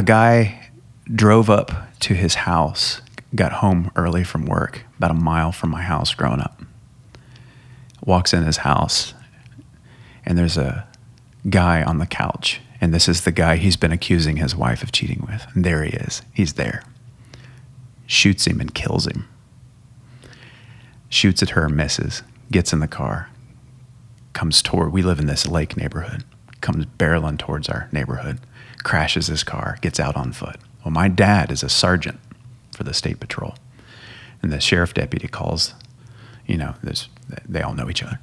a guy drove up to his house, got home early from work, about a mile from my house growing up. Walks in his house, and there's a guy on the couch. And this is the guy he's been accusing his wife of cheating with. And there he is. He's there. Shoots him and kills him. Shoots at her, misses, gets in the car, comes toward, we live in this lake neighborhood, comes barreling towards our neighborhood, crashes his car, gets out on foot. Well, my dad is a sergeant for the state patrol. And the sheriff deputy calls, you know, they all know each other.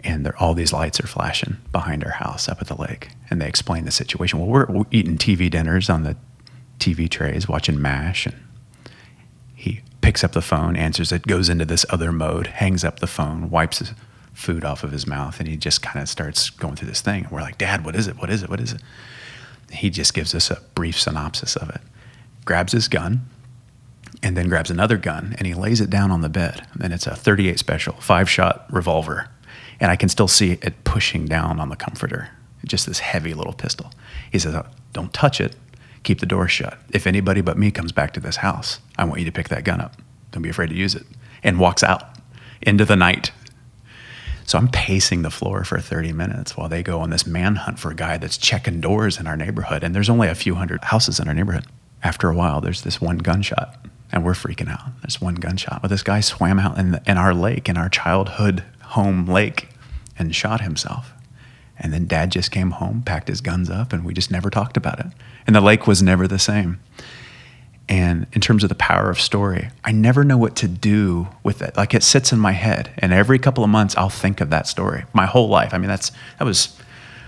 And all these lights are flashing behind our house up at the lake. And they explain the situation. Well, we're, we're eating TV dinners on the TV trays, watching MASH. And he picks up the phone, answers it, goes into this other mode, hangs up the phone, wipes his food off of his mouth, and he just kind of starts going through this thing. And we're like, Dad, what is it? What is it? What is it? He just gives us a brief synopsis of it. Grabs his gun, and then grabs another gun and he lays it down on the bed. And it's a 38 special, five shot revolver. And I can still see it pushing down on the comforter, just this heavy little pistol. He says, oh, Don't touch it. Keep the door shut. If anybody but me comes back to this house, I want you to pick that gun up. Don't be afraid to use it. And walks out into the night. So I'm pacing the floor for 30 minutes while they go on this manhunt for a guy that's checking doors in our neighborhood. And there's only a few hundred houses in our neighborhood. After a while, there's this one gunshot and we're freaking out. There's one gunshot. Well, this guy swam out in, the, in our lake, in our childhood home lake, and shot himself. And then dad just came home, packed his guns up, and we just never talked about it. And the lake was never the same. And in terms of the power of story, I never know what to do with it. Like it sits in my head, and every couple of months I'll think of that story. My whole life. I mean, that's that was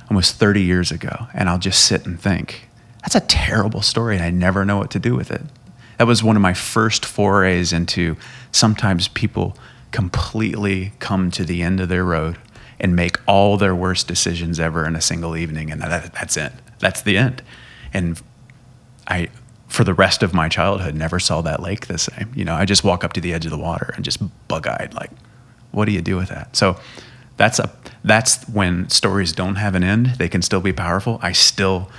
almost 30 years ago, and I'll just sit and think, that's a terrible story, and I never know what to do with it that was one of my first forays into sometimes people completely come to the end of their road and make all their worst decisions ever in a single evening and that, that's it that's the end and i for the rest of my childhood never saw that lake the same. You know i just walk up to the edge of the water and just bug-eyed like what do you do with that? So that's a that's when stories don't have an end they can still be powerful. I still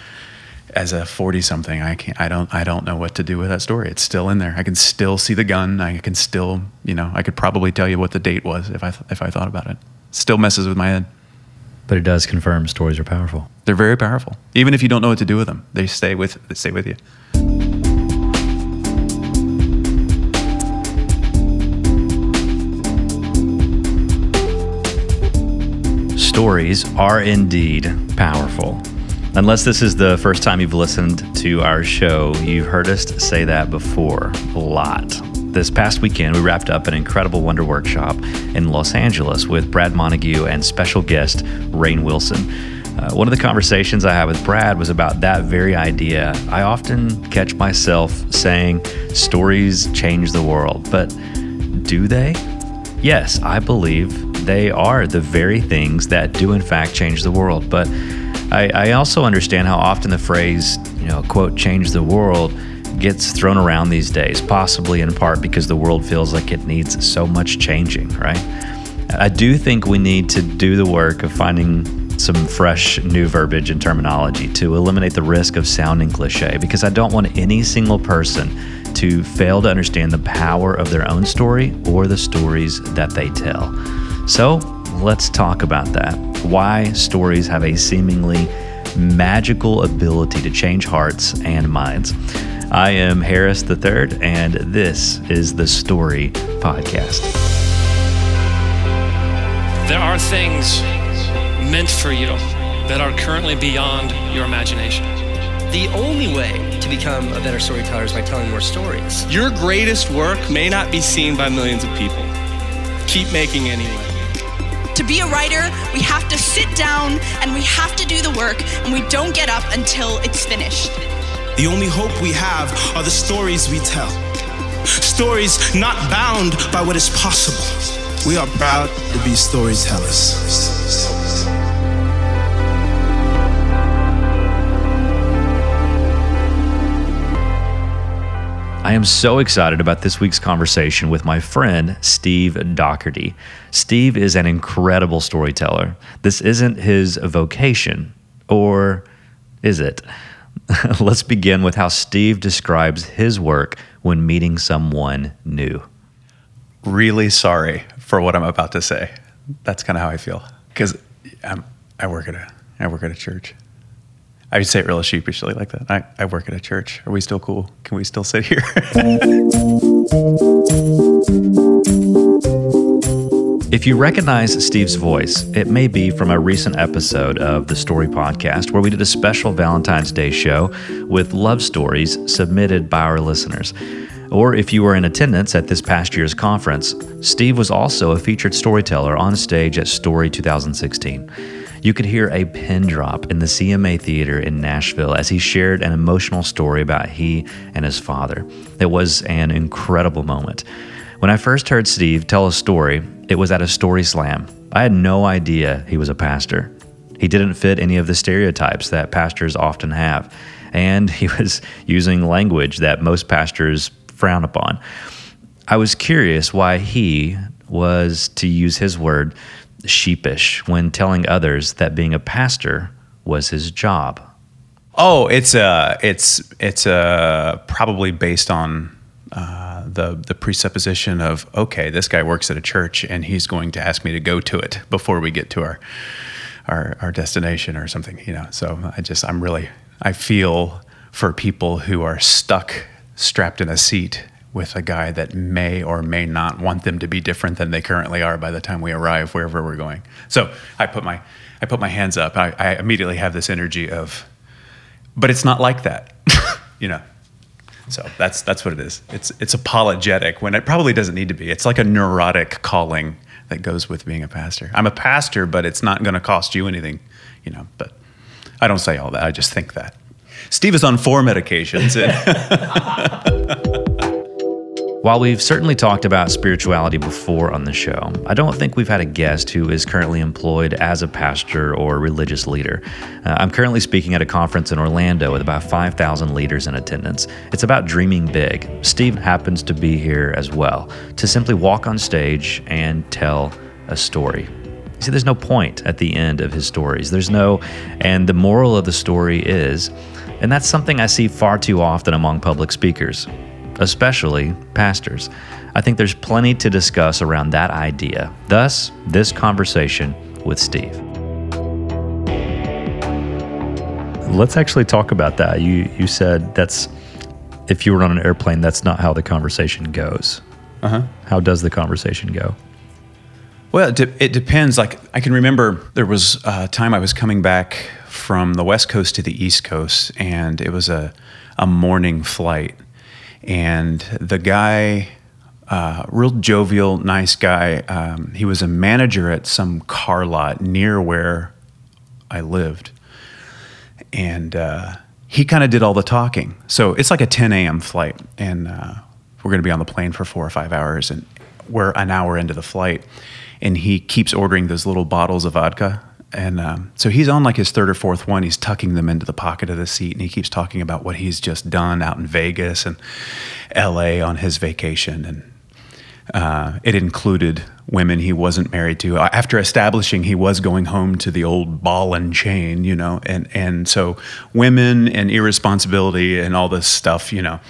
as a 40 something i can't i don't i don't know what to do with that story. It's still in there. I can still see the gun. I can still you know i could probably tell you what the date was if i if i thought about it. Still messes with my head. But it does confirm stories are powerful. They're very powerful. Even if you don't know what to do with them they stay with they stay with you stories are indeed powerful Unless this is the first time you've listened to our show, you've heard us say that before a lot. This past weekend, we wrapped up an incredible Wonder Workshop in Los Angeles with Brad Montague and special guest Rainn Wilson. Uh, one of the conversations I had with Brad was about that very idea. I often catch myself saying, stories change the world, but do they? Yes, I believe they are the very things that do, in fact, change the world. But I, I also understand how often the phrase, you know, quote, change the world gets thrown around these days, possibly in part because the world feels like it needs so much changing, right? I do think we need to do the work of finding some fresh new verbiage and terminology to eliminate the risk of sounding cliche because I don't want any single person to fail to understand the power of their own story or the stories that they tell. So, let's talk about that. Why stories have a seemingly magical ability to change hearts and minds. I am Harris III, and this is the Story Podcast. There are things meant for you that are currently beyond your imagination. The only way to become a better storyteller is by telling more stories. Your greatest work may not be seen by millions of people. Keep making anyway. To be a writer, we have to sit down and we have to do the work, and we don't get up until it's finished. The only hope we have are the stories we tell. Stories not bound by what is possible. We are proud to be storytellers. I am so excited about this week's conversation with my friend Steve Daugherty. Steve is an incredible storyteller. This isn't his vocation, or is it? Let's begin with how Steve describes his work when meeting someone new. Really sorry for what I'm about to say. That's kind of how I feel because I work at a I work at a church. I would say it real sheepishly like that. I, I work at a church. Are we still cool? Can we still sit here? If you recognize Steve's voice, it may be from a recent episode of the Story Podcast where we did a special Valentine's Day show with love stories submitted by our listeners. Or if you were in attendance at this past year's conference, Steve was also a featured storyteller on stage at Story 2016. You could hear a pin drop in the CMA Theater in Nashville as he shared an emotional story about he and his father. It was an incredible moment. When I first heard Steve tell a story, it was at a story slam. I had no idea he was a pastor. He didn't fit any of the stereotypes that pastors often have, and he was using language that most pastors frown upon. I was curious why he was, to use his word, sheepish when telling others that being a pastor was his job. Oh, it's uh, it's it's uh, probably based on uh, the the presupposition of okay, this guy works at a church and he's going to ask me to go to it before we get to our our, our destination or something, you know. So I just I'm really I feel for people who are stuck strapped in a seat with a guy that may or may not want them to be different than they currently are by the time we arrive wherever we're going. So I put my I put my hands up. I, I immediately have this energy of, but it's not like that, you know. So that's that's what it is. It's it's apologetic when it probably doesn't need to be. It's like a neurotic calling that goes with being a pastor. I'm a pastor, but it's not going to cost you anything, you know. But I don't say all that. I just think that. Steve is on four medications. While we've certainly talked about spirituality before on the show, I don't think we've had a guest who is currently employed as a pastor or religious leader. Uh, I'm currently speaking at a conference in Orlando with about 5,000 leaders in attendance. It's about dreaming big. Steve happens to be here as well to simply walk on stage and tell a story. See, there's no point at the end of his stories. There's no, and the moral of the story is, and that's something I see far too often among public speakers especially pastors. I think there's plenty to discuss around that idea. Thus, this conversation with Steve. Let's actually talk about that. You you said that's if you were on an airplane, that's not how the conversation goes. Uh-huh. How does the conversation go? Well, it, de- it depends. Like I can remember there was a time I was coming back from the West Coast to the East Coast, and it was a a morning flight and the guy, uh, real jovial, nice guy. Um, he was a manager at some car lot near where I lived, and uh, he kind of did all the talking. So it's like a 10 a.m. flight, and uh, we're going to be on the plane for four or five hours, and we're an hour into the flight, and he keeps ordering those little bottles of vodka and um, so he's on like his third or fourth one. He's tucking them into the pocket of the seat, and he keeps talking about what he's just done out in Vegas and L.A. on his vacation, and uh, it included women he wasn't married to. After establishing he was going home to the old ball and chain, you know, and and so women and irresponsibility and all this stuff, you know,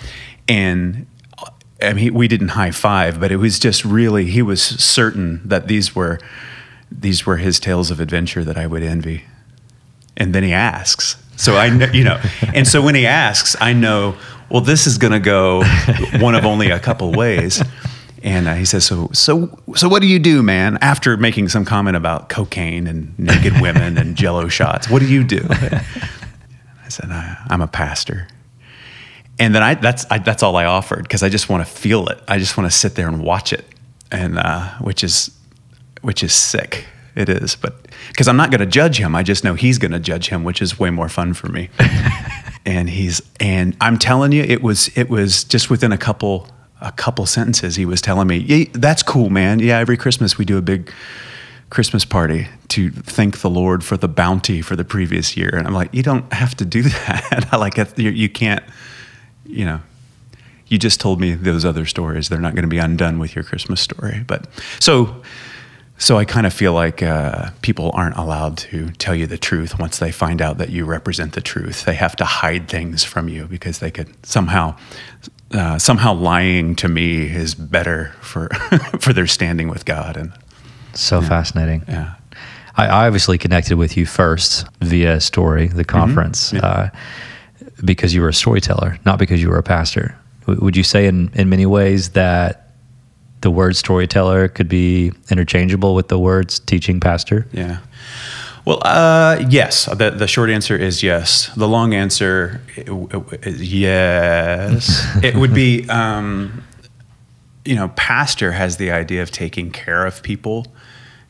and I mean we didn't high five, but it was just really he was certain that these were these were his tales of adventure that I would envy. And then he asks. So I know, you know, and so when he asks, I know, well, this is going to go one of only a couple ways. And uh, he says, so, so, so what do you do, man? After making some comment about cocaine and naked women and jello shots, what do you do? I said, I, am a pastor. And then I, that's, I, that's all I offered because I just want to feel it. I just want to sit there and watch it. And, uh, which is, which is sick. It is, but because I'm not going to judge him, I just know he's going to judge him, which is way more fun for me. and he's and I'm telling you, it was it was just within a couple a couple sentences he was telling me, yeah, "That's cool, man. Yeah, every Christmas we do a big Christmas party to thank the Lord for the bounty for the previous year." And I'm like, "You don't have to do that. I like it. You can't, you know." You just told me those other stories. They're not going to be undone with your Christmas story. But so so I kind of feel like uh, people aren't allowed to tell you the truth once they find out that you represent the truth. They have to hide things from you because they could somehow, uh, somehow lying to me is better for for their standing with God. And So fascinating. yeah, I obviously connected with you first via story, the conference, uh, because you were a storyteller, not because you were a pastor. W- would you say, in in many ways, that the word storyteller could be interchangeable with the words teaching pastor? yeah. Well, uh, yes. The the short answer is yes. The long answer is yes. it would be, um, you know, pastor has the idea of taking care of people,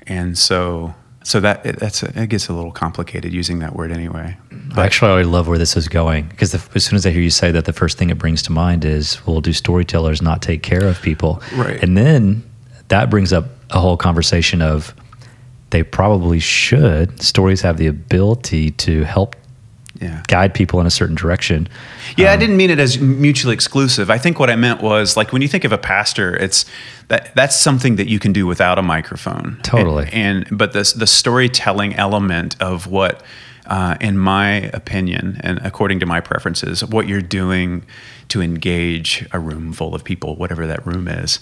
and so so that that's it gets a little complicated using that word anyway. I actually already love where this is going because as soon as I hear you say that, the first thing it brings to mind is, well, do storytellers not take care of people? Right. And then that brings up a whole conversation of they probably should. Stories have the ability to help Yeah. guide people in a certain direction. Yeah, I um, didn't mean it as mutually exclusive. I think what I meant was like when you think of a pastor, it's that that's something that you can do without a microphone. Totally. And, and but the the storytelling element of what, uh, in my opinion, and according to my preferences, what you're doing to engage a room full of people, whatever that room is,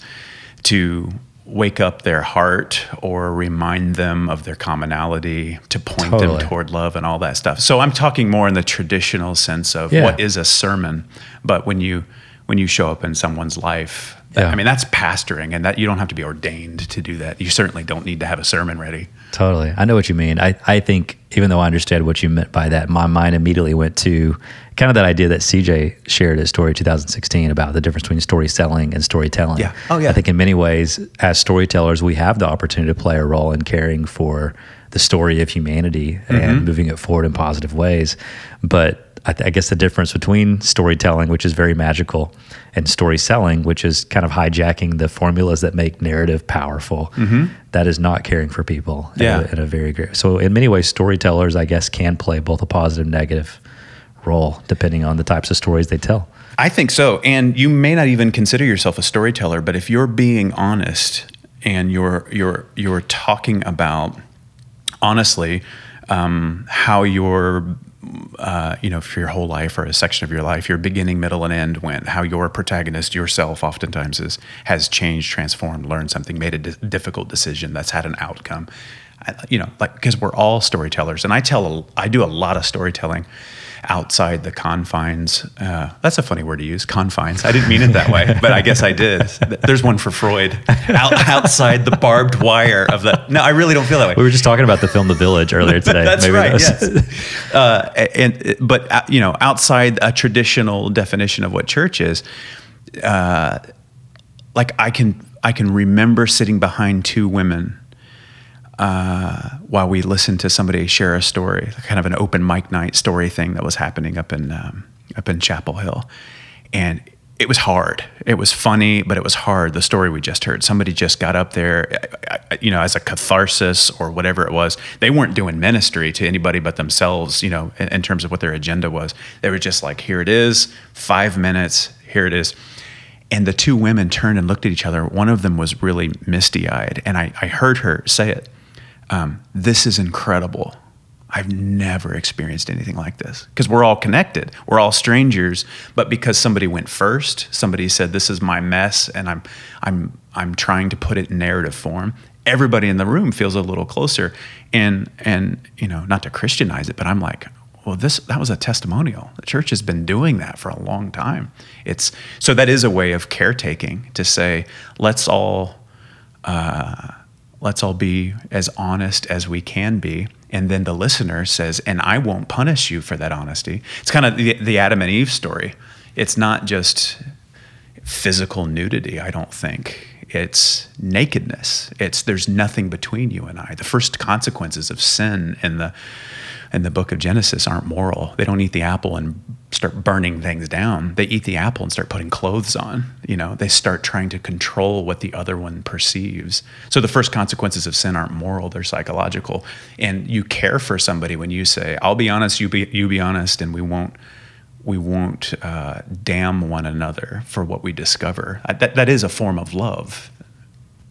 to wake up their heart or remind them of their commonality to point Totally. them toward love and all that stuff. So I'm talking more in the traditional sense of Yeah. what is a sermon, but when you when you show up in someone's life, Yeah. I mean that's pastoring, and that you don't have to be ordained to do that. You certainly don't need to have a sermon ready. Totally. I know what you mean. I, I think, even though I understand what you meant by that, my mind immediately went to kind of that idea that CJ shared at Story 2016 about the difference between story selling and storytelling. Yeah. Oh, yeah. I think in many ways, as storytellers, we have the opportunity to play a role in caring for the story of humanity Mm-hmm. and moving it forward in positive ways. But I, th- I guess the difference between storytelling, which is very magical, and story selling, which is kind of hijacking the formulas that make narrative powerful, that is not caring for people in Mm-hmm. A, in a very great. So in many ways, storytellers, I guess, can play both a positive and negative role depending on the types of stories they tell. I think so. And you may not even consider yourself a storyteller, but if you're being honest and you're you're you're talking about honestly um, how your uh, you know for your whole life or a section of your life, your beginning, middle, and end went, how your protagonist yourself oftentimes is has changed, transformed, learned something, made a di- difficult decision that's had an outcome. I, you know, like because we're all storytellers, and I tell a, I do a lot of storytelling outside the confines. Uh, that's a funny word to use, confines. I didn't mean it that way, but I guess I did. There's one for Freud. Out, outside the barbed wire of the. No, I really don't feel that way. We were just talking about the film The Village earlier today. That's Maybe right. that was- yes. Uh, and but uh, you know, outside a traditional definition of what church is, uh, like I can I can remember sitting behind two women uh, while we listened to somebody share a story, kind of an open mic night story thing that was happening up in um, up in Chapel Hill, and it was hard. It was funny, but it was hard. The story we just heard, somebody just got up there, you know, as a catharsis or whatever it was. They weren't doing ministry to anybody but themselves, you know, in, in terms of what their agenda was. They were just like, here it is, five minutes, here it is. And the two women turned and looked at each other. One of them was really misty eyed. And I, I heard her say it um, This is incredible. I've never experienced anything like this because we're all connected. We're all strangers, but because somebody went first, somebody said, "This is my mess," and I'm, I'm, I'm trying to put it in narrative form. Everybody in the room feels a little closer, and and you know, not to Christianize it, but I'm like, well, this that was a testimonial. The church has been doing that for a long time. It's so that is a way of caretaking to say, let's all uh, let's all be as honest as we can be. And then the listener says, and I won't punish you for that honesty. It's kind of the, the Adam and Eve story. It's not just physical nudity, I don't think. It's nakedness. It's there's nothing between you and I. The first consequences of sin and the in the book of Genesis aren't moral. They don't eat the apple and start burning things down. They eat the apple and start putting clothes on. You know, they start trying to control what the other one perceives. So the first consequences of sin aren't moral, they're psychological. And you care for somebody when you say, "I'll be honest, you be you be honest," and we won't we won't uh, damn one another for what we discover. Uh, That, that is a form of love.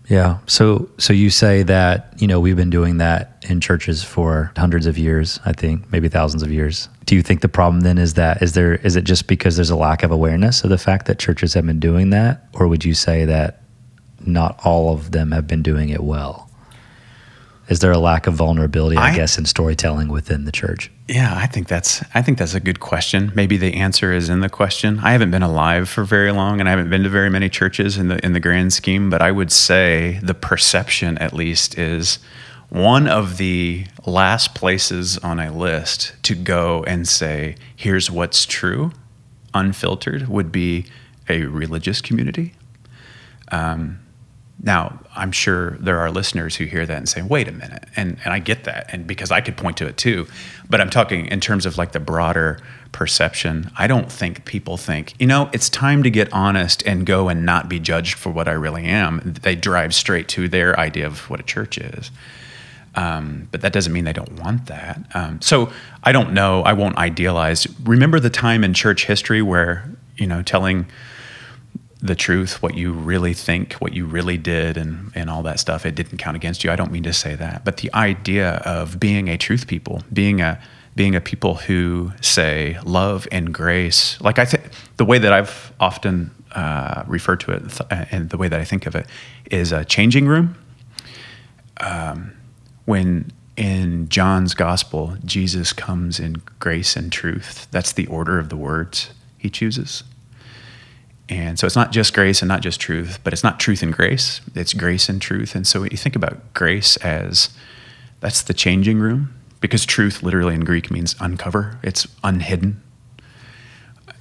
Yeah. So so you say that, you know, we've been doing that in churches for hundreds of years, I think, maybe thousands of years. Do you think the problem then is that is there is it just because there's a lack of awareness of the fact that churches have been doing that or would you say that not all of them have been doing it well? Is there a lack of vulnerability, I, I- guess, in storytelling within the church? Yeah, I think that's I think that's a good question. Maybe the answer is in the question. I haven't been alive for very long and I haven't been to very many churches in the in the grand scheme, but I would say the perception at least is one of the last places on a list to go and say, here's what's true, unfiltered, would be a religious community. Um, now, I'm sure there are listeners who hear that and say, wait a minute. And, and I get that. And because I could point to it too. But I'm talking in terms of like the broader perception. I don't think people think, you know, it's time to get honest and go and not be judged for what I really am. They drive straight to their idea of what a church is. Um, but that doesn't mean they don't want that. Um, so I don't know. I won't idealize. Remember the time in church history where, you know, telling the truth, what you really think, what you really did, and, and all that stuff, it didn't count against you. I don't mean to say that. But the idea of being a truth people, being a being a people who say love and grace, like I think the way that I've often uh, referred to it th- and the way that I think of it is a changing room. Um, when in John's gospel, Jesus comes in grace and truth, that's the order of the words he chooses. And so it's not just grace and not just truth, but it's not truth and grace. It's grace and truth. And so when you think about grace as that's the changing room because truth literally in Greek means uncover, it's unhidden.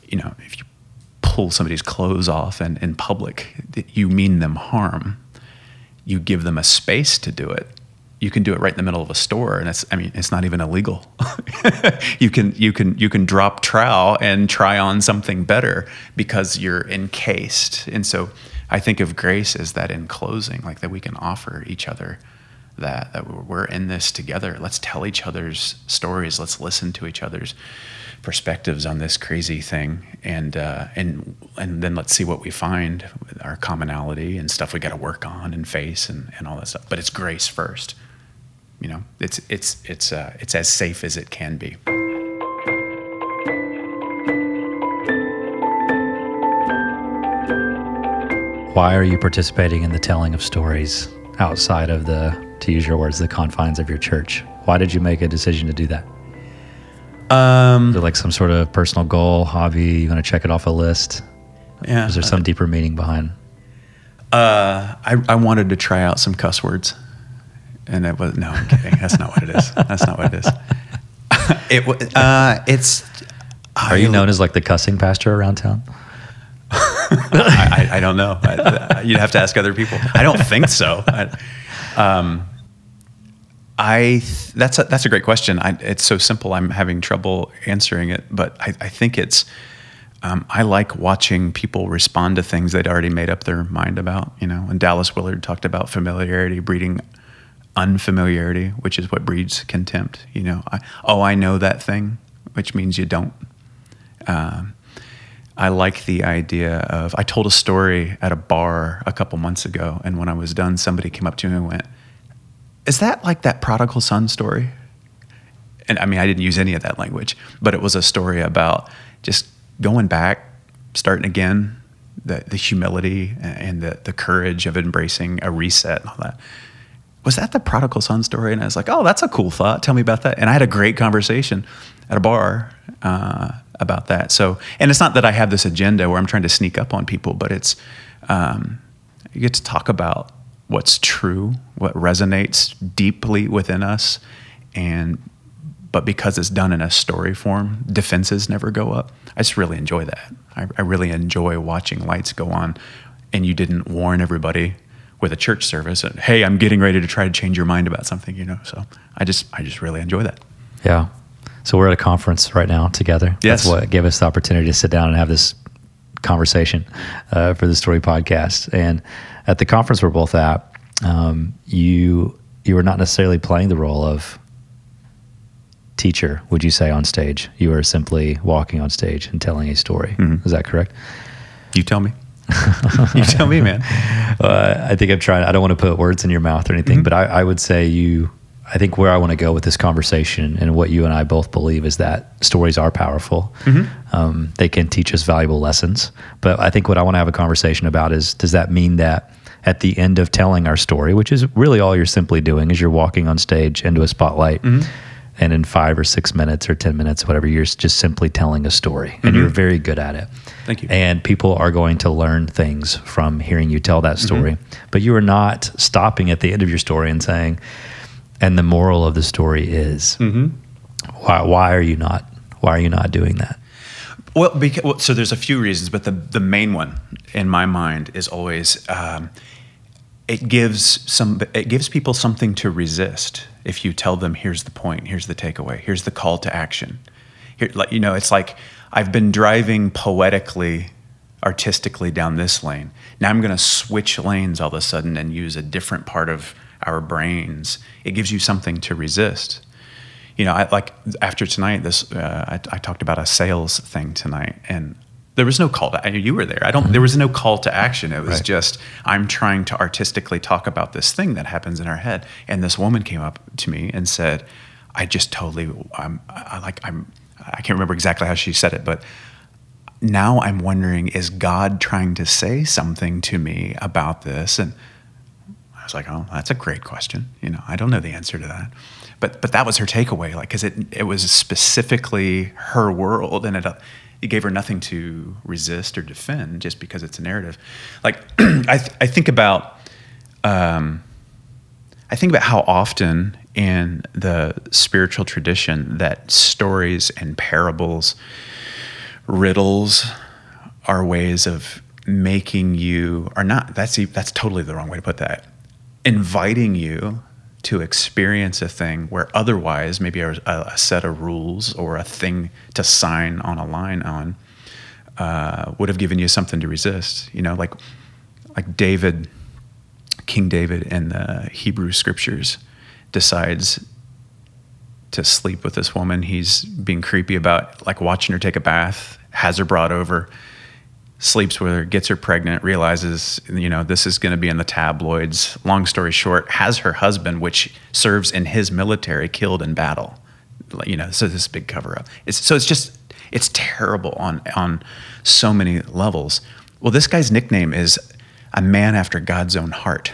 You know, if you pull somebody's clothes off and in public, you mean them harm. You give them a space to do it. You can do it right in the middle of a store, and it's I mean it's not even illegal. you can you can you can drop trowel and try on something better because you're encased. And so I think of grace as that enclosing, like that we can offer each other that that we're- in this together. Let's tell each other's stories. Let's listen to each other's perspectives on this crazy thing, and uh, and and then let's see what we find, our commonality and stuff we got to work on and face and, and all that stuff. But it's grace first. You know, it's it's it's uh, it's as safe as it can be. Why are you participating in the telling of stories outside of the, to use your words, the confines of your church? Why did you make a decision to do that? Um, Is there like some sort of personal goal, hobby? You want to check it off a list? yeah. Is there some deeper meaning behind? Uh, I, I wanted to try out some cuss words, and it was no. I'm kidding. That's not what it is. That's not what it is. it was. uh, it's. Are you known as like the cussing pastor around town? I, I, don't know. I, you'd have to ask other people. I don't think so. I, um, I th- that's a, that's a great question. I, it's so simple. I'm having trouble answering it, but I, I think it's. Um, I like watching people respond to things they'd already made up their mind about. You know, and Dallas Willard talked about familiarity breeding unfamiliarity, which is what breeds contempt. You know, I, oh, I know that thing, which means you don't. Um, I like the idea of. I told a story at a bar a couple months ago, and when I was done, somebody came up to me and went, "Is that like that prodigal son story?" And I mean, I didn't use any of that language, but it was a story about just going back, starting again, the the humility and the the courage of embracing a reset and all that. Was that the prodigal son story? And I was like, "Oh, that's a cool thought. Tell me about that." And I had a great conversation at a bar uh, about that. So, and it's not that I have this agenda where I'm trying to sneak up on people, but it's um, you get to talk about what's true, what resonates deeply within us, and but because it's done in a story form, defenses never go up. I just really enjoy that. I, I really enjoy watching lights go on, and you didn't warn everybody with a church service. And, hey, I'm getting ready to try to change your mind about something, you know. So I just I just really enjoy that. Yeah. So we're at a conference right now together. Yes. That's what gave us the opportunity to sit down and have this conversation uh, for the Story Podcast. And at the conference we're both at, um, you you were not necessarily playing the role of teacher. Would you say on stage? You were simply walking on stage and telling a story. Is that correct? You tell me. you tell me, man. Uh, I think I'm trying. I don't want to put words in your mouth or anything, Mm-hmm. but I, I would say you. I think where I want to go with this conversation and what you and I both believe is that stories are powerful. Mm-hmm. Um, they can teach us valuable lessons. But I think what I want to have a conversation about is does that mean that at the end of telling our story, which is really all you're simply doing, is you're walking on stage into a spotlight. Mm-hmm. And in five or six minutes or 10 minutes, whatever, you're just simply telling a story and you're very good at it. Mm-hmm. Thank you. And people are going to learn things from hearing you tell that story. Mm-hmm. But you are not stopping at the end of your story and saying, and the moral of the story is, Mm-hmm. why, why are you not, why are you not doing that? Well, because, well, so there's a few reasons, but the the main one in my mind is always um, it gives some it gives people something to resist if you tell them here's the point, here's the takeaway, here's the call to action. Here, you know, it's like I've been driving poetically, artistically down this lane. Now I'm going to switch lanes all of a sudden and use a different part of our brains. It gives you something to resist you know, I like after tonight. This uh, I, I talked about a sales thing tonight, and there was no call to. You were there. I don't. There was no call to action. It was Right. just I'm trying to artistically talk about this thing that happens in our head. And this woman came up to me and said, "I just totally. I'm. I like. I'm. I can't remember exactly how she said it, but." Now I'm wondering, is God trying to say something to me about this? And I was like, oh, that's a great question. You know, I don't know the answer to that. But but that was her takeaway, like, because it it was specifically her world, and it uh, it gave her nothing to resist or defend just because it's a narrative. Like I th- I think about um, I think about how often in the spiritual tradition that stories and parables, riddles, are ways of making you or not. That's that's totally the wrong way to put that. Inviting you to experience a thing where otherwise maybe a, a set of rules or a thing to sign on a line on uh, would have given you something to resist. You know, like like David, King David in the Hebrew scriptures decides to sleep with this woman he's being creepy about, like watching her take a bath, has her brought over, sleeps with her, gets her pregnant, realizes, you know, this is going to be in the tabloids. Long story short, has her husband, which serves in his military, killed in battle. You know, so this big cover up. It's, so it's just, it's terrible on, on so many levels. Well, this guy's nickname is a man after God's own heart.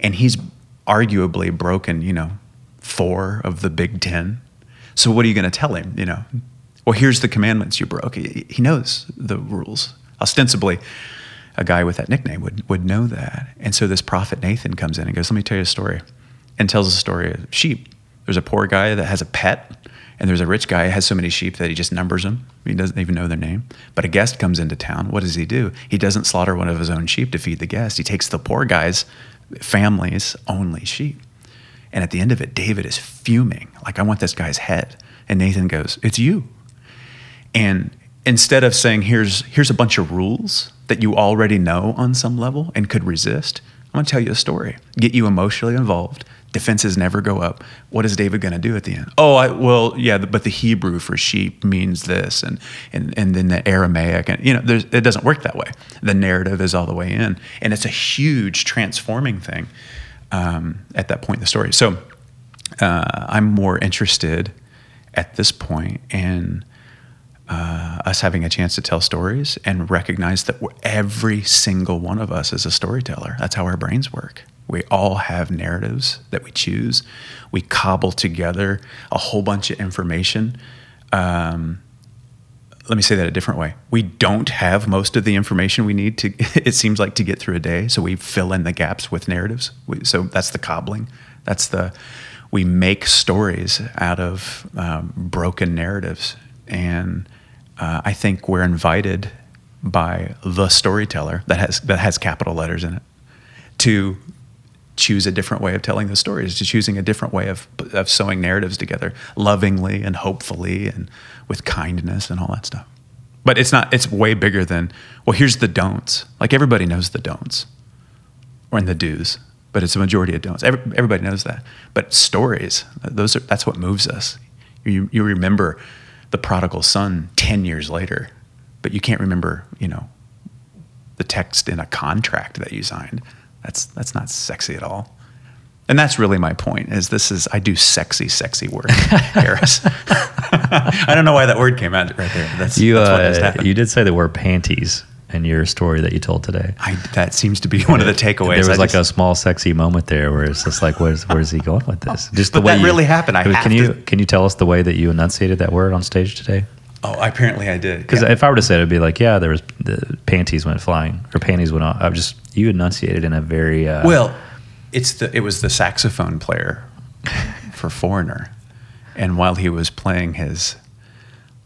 And he's arguably broken, you know, four of the big 10. So what are you going to tell him, you know? Well, here's the commandments you broke. He knows the rules. Ostensibly, a guy with that nickname would, would know that. And so this prophet Nathan comes in and goes, Let me tell you a story. And tells a story of sheep. There's a poor guy that has a pet, and there's a rich guy has so many sheep that he just numbers them. He doesn't even know their name. But a guest comes into town. What does he do? He doesn't slaughter one of his own sheep to feed the guest. He takes the poor guy's family's only sheep. And at the end of it, David is fuming, like, I want this guy's head. And Nathan goes, It's you. And instead of saying, here's, here's a bunch of rules that you already know on some level and could resist, I'm going to tell you a story, get you emotionally involved. Defenses never go up. What is David going to do at the end? Oh, I, well, yeah, but the Hebrew for sheep means this, and and and then the Aramaic, and you know, it doesn't work that way. The narrative is all the way in, and it's a huge transforming thing um, at that point in the story. So uh, I'm more interested at this point in uh, us having a chance to tell stories and recognize that every single one of us is a storyteller. That's how our brains work. We all have narratives that we choose. We cobble together a whole bunch of information. Um, let me say that a different way. We don't have most of the information we need to, it seems like, to get through a day. So we fill in the gaps with narratives. We, so that's the cobbling. That's the, we make stories out of um, broken narratives. And uh, I think we're invited by the storyteller that has, that has capital letters in it to choose a different way of telling the stories, to choosing a different way of, of sewing narratives together lovingly and hopefully and with kindness and all that stuff. But it's not, it's way bigger than, well, here's the don'ts. Like everybody knows the don'ts or in the do's, but it's a majority of don'ts. Every, everybody knows that. But stories, those are, that's what moves us. You, you remember the prodigal son 10 years later, but you can't remember, you know, the text in a contract that you signed. That's that's not sexy at all. And that's really my point. Is this is I do sexy, sexy work, Harris. I don't know why that word came out right there. That's You that's uh, you did say the word panties in your story that you told today. I, that seems to be one of the takeaways. There was I like just- a small sexy moment there where it's just like, where's where's he going with this? Just But that really happened. I can you to- can you tell us the way that you enunciated that word on stage today? oh, apparently I did. Because Yeah. if I were to say it, it'd be like, yeah, there was the panties went flying or panties went off. I just you enunciated in a very uh, Well, it's the it was the saxophone player for Foreigner, and while he was playing his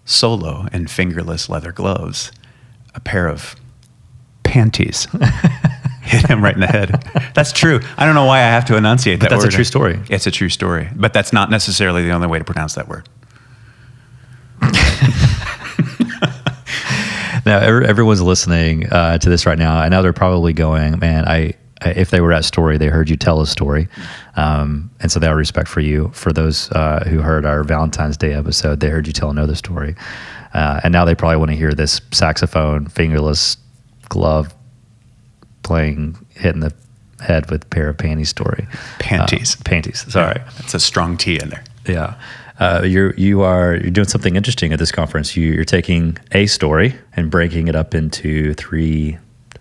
solo in fingerless leather gloves, a pair of panties hit him right in the head. That's true. I don't know why I have to enunciate But that that's a true story. It's a true story, but that's not necessarily the only way to pronounce that word. Now everyone's listening uh, to this right now. I know they're probably going, man. I, I if they were at story, they heard you tell a story, um, and so they have respect for you. For those uh, who heard our Valentine's Day episode, they heard you tell another story, uh, and now they probably want to hear this saxophone, fingerless glove playing, hitting the head with a pair of panties story. Panties. Uh, panties. Sorry. That's a strong T in there. Yeah. Uh, you're you are you're doing something interesting at this conference. You, you're taking a story and breaking it up into three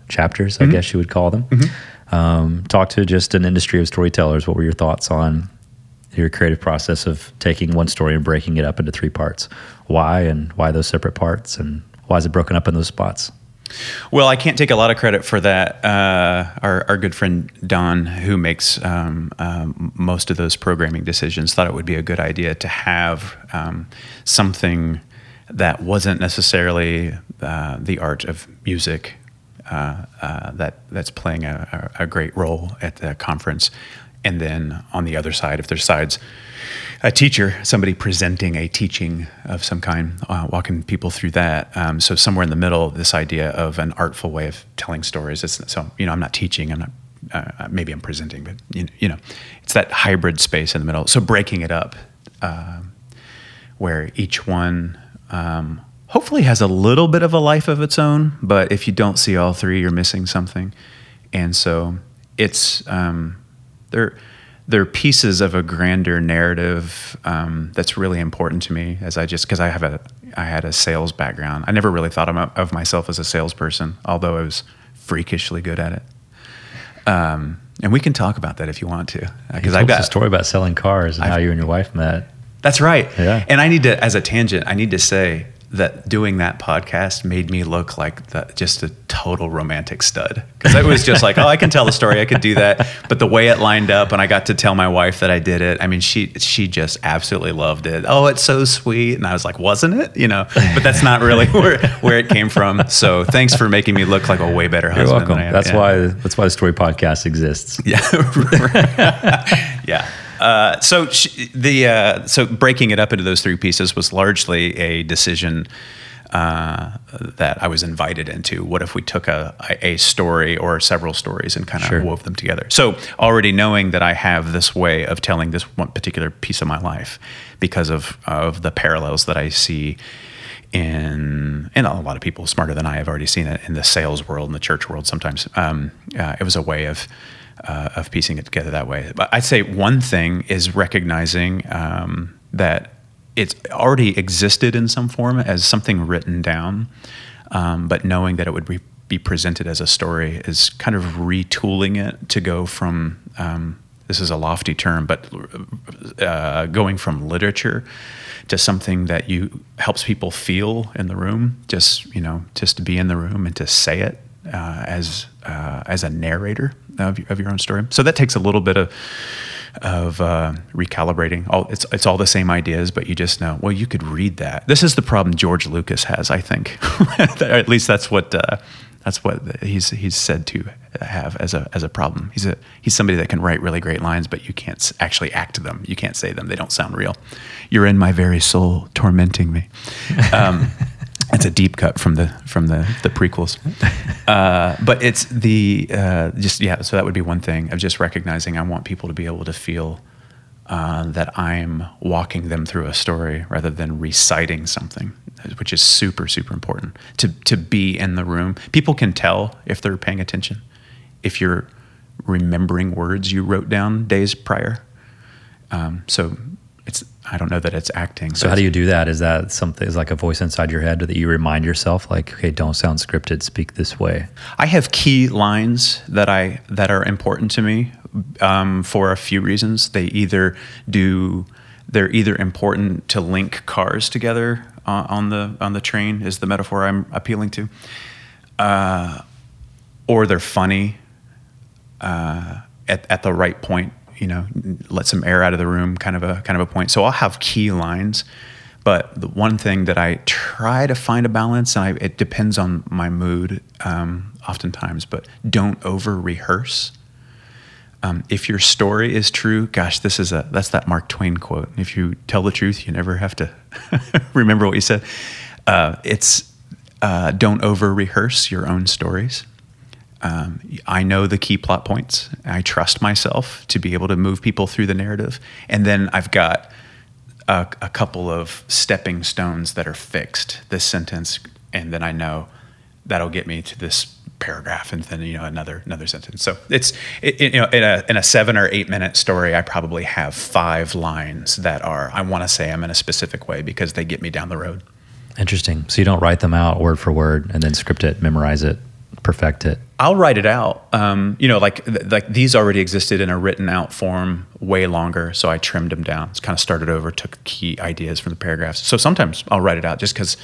chapters, I guess you would call them. Um, talk to just an industry of storytellers. What were your thoughts on your creative process of taking one story and breaking it up into three parts? Why and why those separate parts, and why is it broken up in those spots? Well, I can't take a lot of credit for that. Uh, our, our good friend Don, who makes um, um, most of those programming decisions, thought it would be a good idea to have um, something that wasn't necessarily uh, the art of music uh, uh, that that's playing a, a, a great role at the conference, and then on the other side, if there's sides, a teacher, somebody presenting a teaching of some kind, uh, walking people through that. Um, so somewhere in the middle, this idea of an artful way of telling stories. It's, so you know, I'm not teaching. I'm not. Uh, maybe I'm presenting, but you know, you know, it's that hybrid space in the middle. So breaking it up, um, where each one um, hopefully has a little bit of a life of its own. But if you don't see all three, you're missing something. And so it's um, they're they're pieces of a grander narrative um, that's really important to me. As I just because I have a I had a sales background. I never really thought of, of myself as a salesperson, although I was freakishly good at it. Um, and we can talk about that if you want to, because I've got a story about selling cars and how you and your wife met. that's right. Yeah. And I need to, as a tangent, I need to say that doing that podcast made me look like the, just a total romantic stud. Because it was just like, oh, I can tell the story, I could do that. But the way it lined up, and I got to tell my wife that I did it. I mean, she she just absolutely loved it. Oh, it's so sweet. And I was like, wasn't it? You know. But that's not really where where it came from. So thanks for making me look like a way better husband You're welcome. than I. That's Yeah. why that's why the story podcast exists. Yeah. yeah. Uh, so sh- the uh, so breaking it up into those three pieces was largely a decision uh, that I was invited into. What if we took a a story or several stories and kind of Sure. wove them together? So already knowing that I have this way of telling this one particular piece of my life because of of the parallels that I see in and a lot of people smarter than I have already seen it in the sales world and the church world. Sometimes um, uh, it was a way of uh, of piecing it together that way. But I'd say one thing is recognizing um, that it's already existed in some form as something written down, um, but knowing that it would be, be presented as a story is kind of retooling it to go from um, this is a lofty term, but uh, going from literature to something that you helps people feel in the room, just you know, just to be in the room and to say it uh, as uh, as a narrator of, of your own story. So that takes a little bit of of uh, recalibrating. All it's it's all the same ideas, but you just know. Well, you could read that. This is the problem George Lucas has, I think. At least that's what uh, that's what he's he's said to have as a as a problem. He's a he's somebody that can write really great lines, but you can't actually act them. You can't say them. They don't sound real. You're in my very soul, tormenting me. Um, it's a deep cut from the from the the prequels, uh, but it's the uh, just yeah. So that would be one thing of just recognizing I want people to be able to feel uh, that I'm walking them through a story rather than reciting something, which is super, super important to, to be in the room. People can tell if they're paying attention, if you're remembering words you wrote down days prior. Um, so I don't know that it's acting. So how do you do that? Is that something is like a voice inside your head that you remind yourself like, okay, don't sound scripted, speak this way? I have key lines that I that are important to me um, for a few reasons. They either do they're either important to link cars together uh, on the on the train is the metaphor I'm appealing to, uh, or they're funny uh, at at the right point you know, let some air out of the room, kind of a kind of a point. So I'll have key lines, but the one thing that I try to find a balance, and I, it depends on my mood, um, oftentimes, but don't over rehearse. Um, if your story is true, gosh, this is a that's that Mark Twain quote. If you tell the truth, you never have to remember what you said. Uh, it's uh, don't over rehearse your own stories. Um, I know the key plot points. I trust myself to be able to move people through the narrative. And then I've got a, a, couple of stepping stones that are fixed, this sentence, and then I know that'll get me to this paragraph and then you know another another sentence so it's it, you know in a, in a seven or eight minute story i probably have five lines that are i want to say i'm in a specific way because they get me down the road interesting so you don't write them out word for word and then script it memorize it perfect it? I'll write it out. Um, you know, like like these already existed in a written out form way longer, so I trimmed them down. It's kind of started over, took key ideas from the paragraphs. So sometimes I'll write it out just because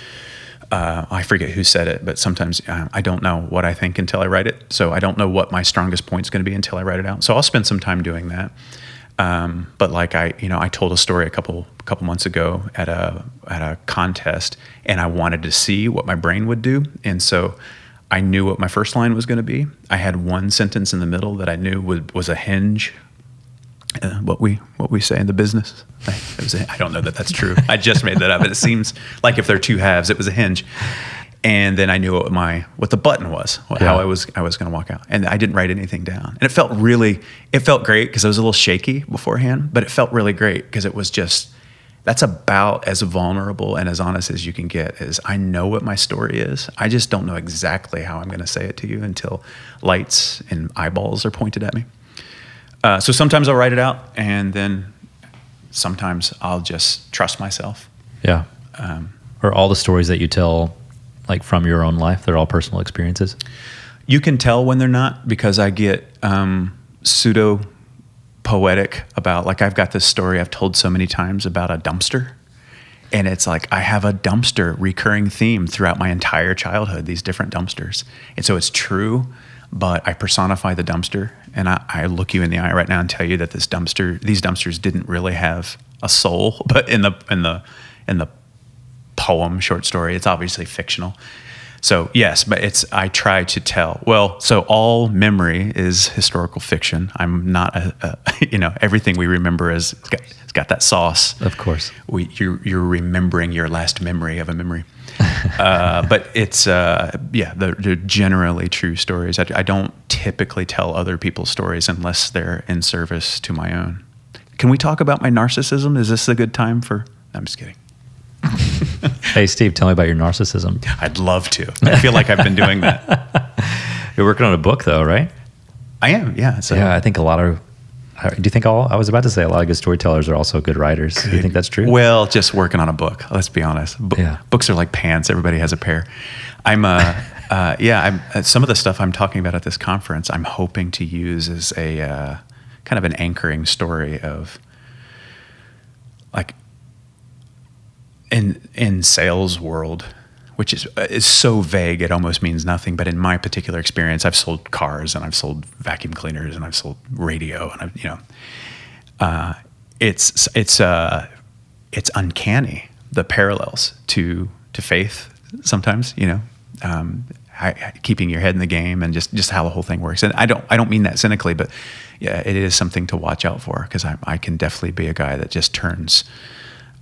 uh, I forget who said it, but sometimes uh, I don't know what I think until I write it. So I don't know what my strongest point is going to be until I write it out. So I'll spend some time doing that. Um, but like I, you know, I told a story a couple couple months ago at a at a contest, and I wanted to see what my brain would do, and so I knew what my first line was going to be. I had one sentence in the middle that I knew was, was a hinge. Uh, what we what we say in the business. I, a, I don't know that that's true. I just made that up. But It seems like if there are two halves, it was a hinge. And then I knew what my what the button was, what, yeah. how I was I was going to walk out, and I didn't write anything down. And it felt really, it felt great because I was a little shaky beforehand, but it felt really great because it was just that's about as vulnerable and as honest as you can get is i know what my story is. I just don't know exactly how i'm going to say it to you until lights and eyeballs are pointed at me. Uh, so sometimes i'll write it out and then sometimes i'll just trust myself. Yeah. Um, or all the stories that you tell like from your own life they're all personal experiences? You can tell when they're not because i get um, pseudo poetic about like I've got this story I've told so many times about a dumpster. And it's like I have a dumpster recurring theme throughout my entire childhood, these different dumpsters. And so it's true, but I personify the dumpster and I, I look you in the eye right now and tell you that this dumpster, these dumpsters didn't really have a soul, but in the in the in the poem short story, it's obviously fictional. So yes, but it's I try to tell. Well, so all memory is historical fiction. I'm not a, a you know everything we remember is it's got, it's got that sauce. Of course, we you're, you're remembering your last memory of a memory. uh, but it's uh, yeah, they're, they're, generally true stories. I, I don't typically tell other people's stories unless they're in service to my own. Can we talk about my narcissism? Is this a good time for? I'm just kidding. hey, Steve, tell me about your narcissism. I'd love to. I feel like I've been doing that. You're working on a book, though, right? I am. Yeah. So. Yeah, I think a lot of. Do you think all? I was about to say a lot of good storytellers are also good writers. Good. Do you think that's true? Well, just working on a book. Let's be honest. Bo- yeah. Books are like pants. Everybody has a pair. I'm. Uh, uh, yeah. I'm. Uh, some of the stuff I'm talking about at this conference, I'm hoping to use as a uh, kind of an anchoring story of like in in sales world, which is is so vague it almost means nothing. But in my particular experience, I've sold cars and I've sold vacuum cleaners and I've sold radio and I've you know, uh, it's it's uh, it's uncanny the parallels to to faith sometimes you know. Um, keeping your head in the game and just, just how the whole thing works. And I don't I don't mean that cynically, but yeah, it is something to watch out for because I, I can definitely be a guy that just turns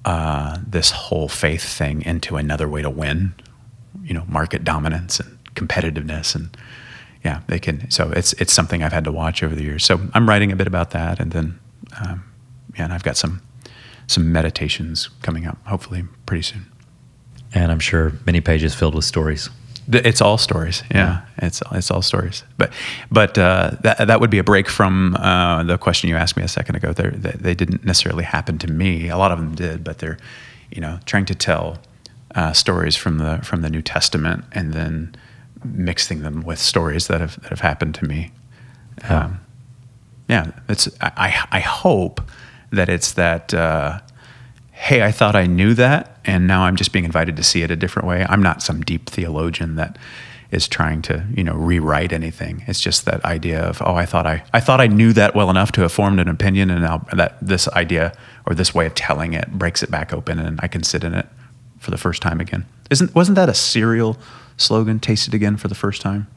uh, this whole faith thing into another way to win, you know, market dominance and competitiveness and yeah, they can. So it's it's something I've had to watch over the years. So I'm writing a bit about that, and then um, yeah, and I've got some some meditations coming up, hopefully pretty soon. And I'm sure many pages filled with stories. It's all stories. Yeah, it's it's all stories. But but uh, that that would be a break from uh, the question you asked me a second ago. They're, they they didn't necessarily happen to me. A lot of them did, but they're you know trying to tell uh, stories from the from the New Testament and then mixing them with stories that have that have happened to me. Um, yeah, it's I I I hope that it's that. Hey, I thought I knew that, and now I'm just being invited to see it a different way. I'm not some deep theologian that is trying to, you know, rewrite anything. It's just that idea of, oh, I thought I, I thought I knew that well enough to have formed an opinion, and now that this idea or this way of telling it breaks it back open, and I can sit in it for the first time again. Isn't wasn't that a cereal slogan? Taste it again for the first time.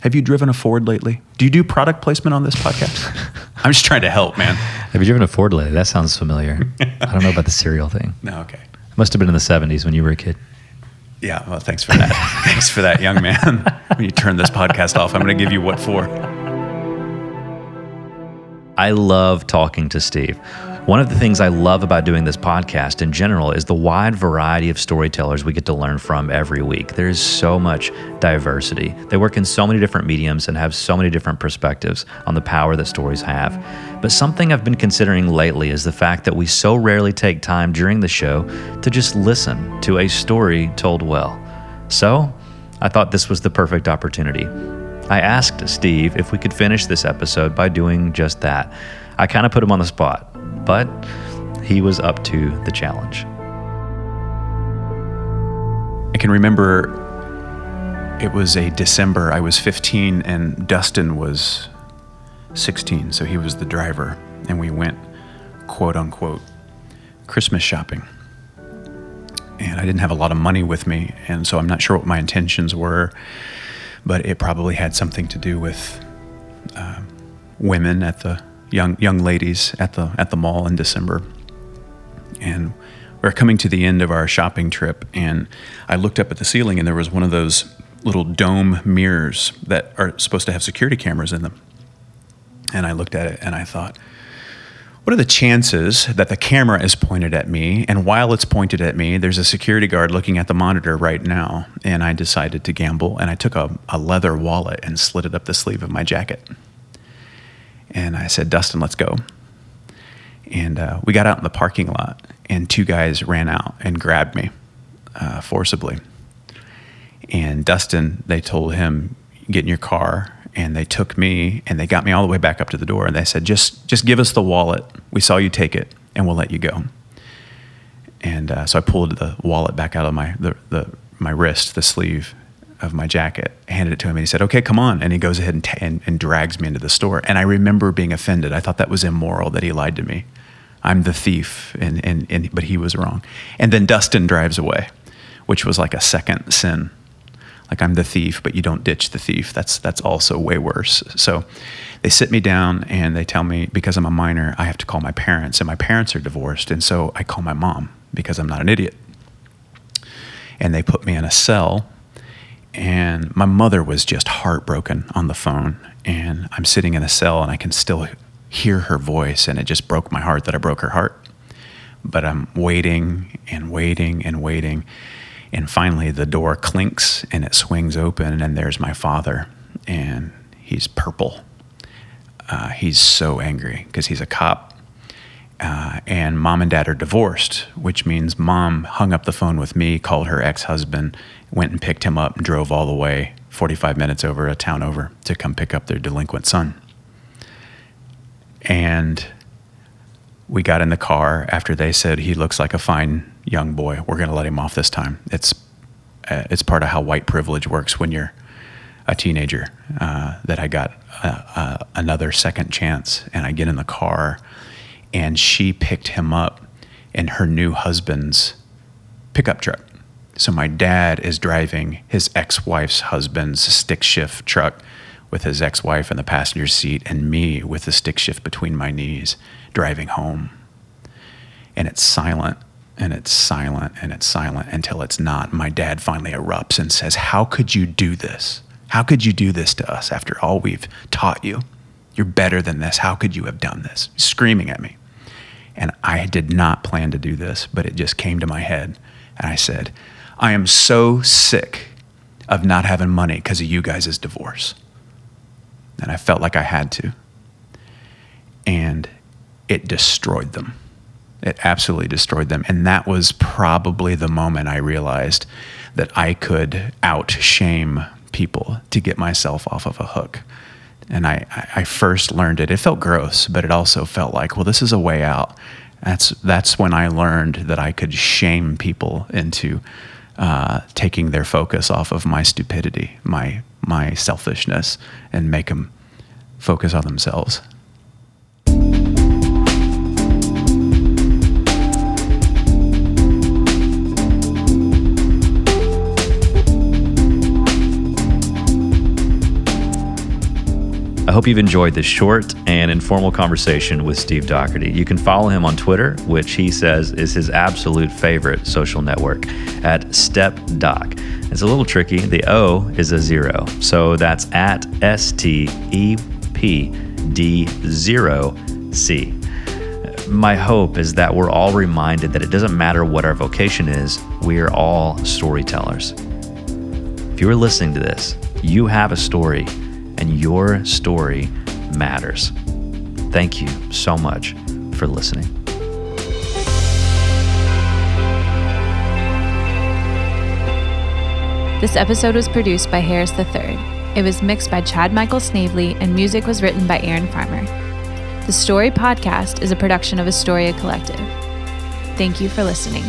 Have you driven a Ford lately? Do you do product placement on this podcast? I'm just trying to help, man. Have you driven a Ford lately? That sounds familiar. I don't know about the cereal thing. No, okay. Must have been in the 70s when you were a kid. Yeah, well, thanks for that. thanks for that, young man. when you turn this podcast off, I'm going to give you what for. I love talking to Steve. One of the things I love about doing this podcast in general is the wide variety of storytellers we get to learn from every week. There is so much diversity. They work in so many different mediums and have so many different perspectives on the power that stories have. But something I've been considering lately is the fact that we so rarely take time during the show to just listen to a story told well. So, I thought this was the perfect opportunity. I asked Steve if we could finish this episode by doing just that. I kind of put him on the spot, but he was up to the challenge. I can remember it was a December. I was 15 and Dustin was 16, so he was the driver. And we went, quote unquote, Christmas shopping. And I didn't have a lot of money with me, and so I'm not sure what my intentions were, but it probably had something to do with uh, women at the young young ladies at the at the mall in December. And we are coming to the end of our shopping trip, and I looked up at the ceiling, and there was one of those little dome mirrors that are supposed to have security cameras in them. And I looked at it, and I thought, what are the chances that the camera is pointed at me, and while it's pointed at me, there's a security guard looking at the monitor right now? And I decided to gamble, and I took a, a leather wallet and slid it up the sleeve of my jacket. And I said, Dustin, let's go. And uh, we got out in the parking lot, and two guys ran out and grabbed me uh, forcibly. And Dustin, they told him, "Get in your car." And they took me, and they got me all the way back up to the door. And they said, "Just, just give us the wallet. We saw you take it, and we'll let you go." And uh, so I pulled the wallet back out of my the, the my wrist, the sleeve of my jacket, handed it to him, and he said, "Okay, come on." And he goes ahead and, ta- and, and drags me into the store. And I remember being offended. I thought that was immoral that he lied to me. I'm the thief, and, and, and but he was wrong. And then Dustin drives away, which was like a second sin. Like I'm the thief, but you don't ditch the thief. That's that's also way worse. So they sit me down and they tell me because I'm a minor, I have to call my parents, and my parents are divorced, and so I call my mom because I'm not an idiot. And they put me in a cell and my mother was just heartbroken on the phone and i'm sitting in a cell and i can still hear her voice and it just broke my heart that i broke her heart. But i'm waiting and waiting and waiting and finally the door clinks and it swings open and there's my father and he's purple. Uh, he's so angry because he's a cop. Uh, and mom and dad are divorced, which means mom hung up the phone with me, called her ex husband, went and picked him up, and drove all the way 45 minutes over a town over to come pick up their delinquent son. And we got in the car after they said he looks like a fine young boy. We're going to let him off this time. It's uh, it's part of how white privilege works when you're a teenager. Uh, that I got uh, uh, another second chance, and I get in the car, and she picked him up in her new husband's pickup truck. So my dad is driving his ex-wife's husband's stick shift truck with his ex-wife in the passenger seat and me with the stick shift between my knees driving home. And it's silent and it's silent and it's silent until it's not. My dad finally erupts and says, "How could you do this? How could you do this to us after all we've taught you? You're better than this. How could you have done this?" Screaming at me. And I did not plan to do this, but it just came to my head. And I said, I am so sick of not having money because of you guys' divorce. And I felt like I had to. And it destroyed them. It absolutely destroyed them. And that was probably the moment I realized that I could out shame people to get myself off of a hook. And I, I first learned it. It felt gross, but it also felt like, well, this is a way out. That's, that's when I learned that I could shame people into uh, taking their focus off of my stupidity, my, my selfishness, and make them focus on themselves. I hope you've enjoyed this short and informal conversation with Steve Daugherty. You can follow him on Twitter, which he says is his absolute favorite social network, at StepDoc. It's a little tricky. The O is a zero. So that's at S T E P D zero C. My hope is that we're all reminded that it doesn't matter what our vocation is, we are all storytellers. If you are listening to this, you have a story and your story matters. Thank you so much for listening. This episode was produced by Harris III. It was mixed by Chad Michael Snavely, and music was written by Aaron Farmer. The Story Podcast is a production of Astoria Collective. Thank you for listening.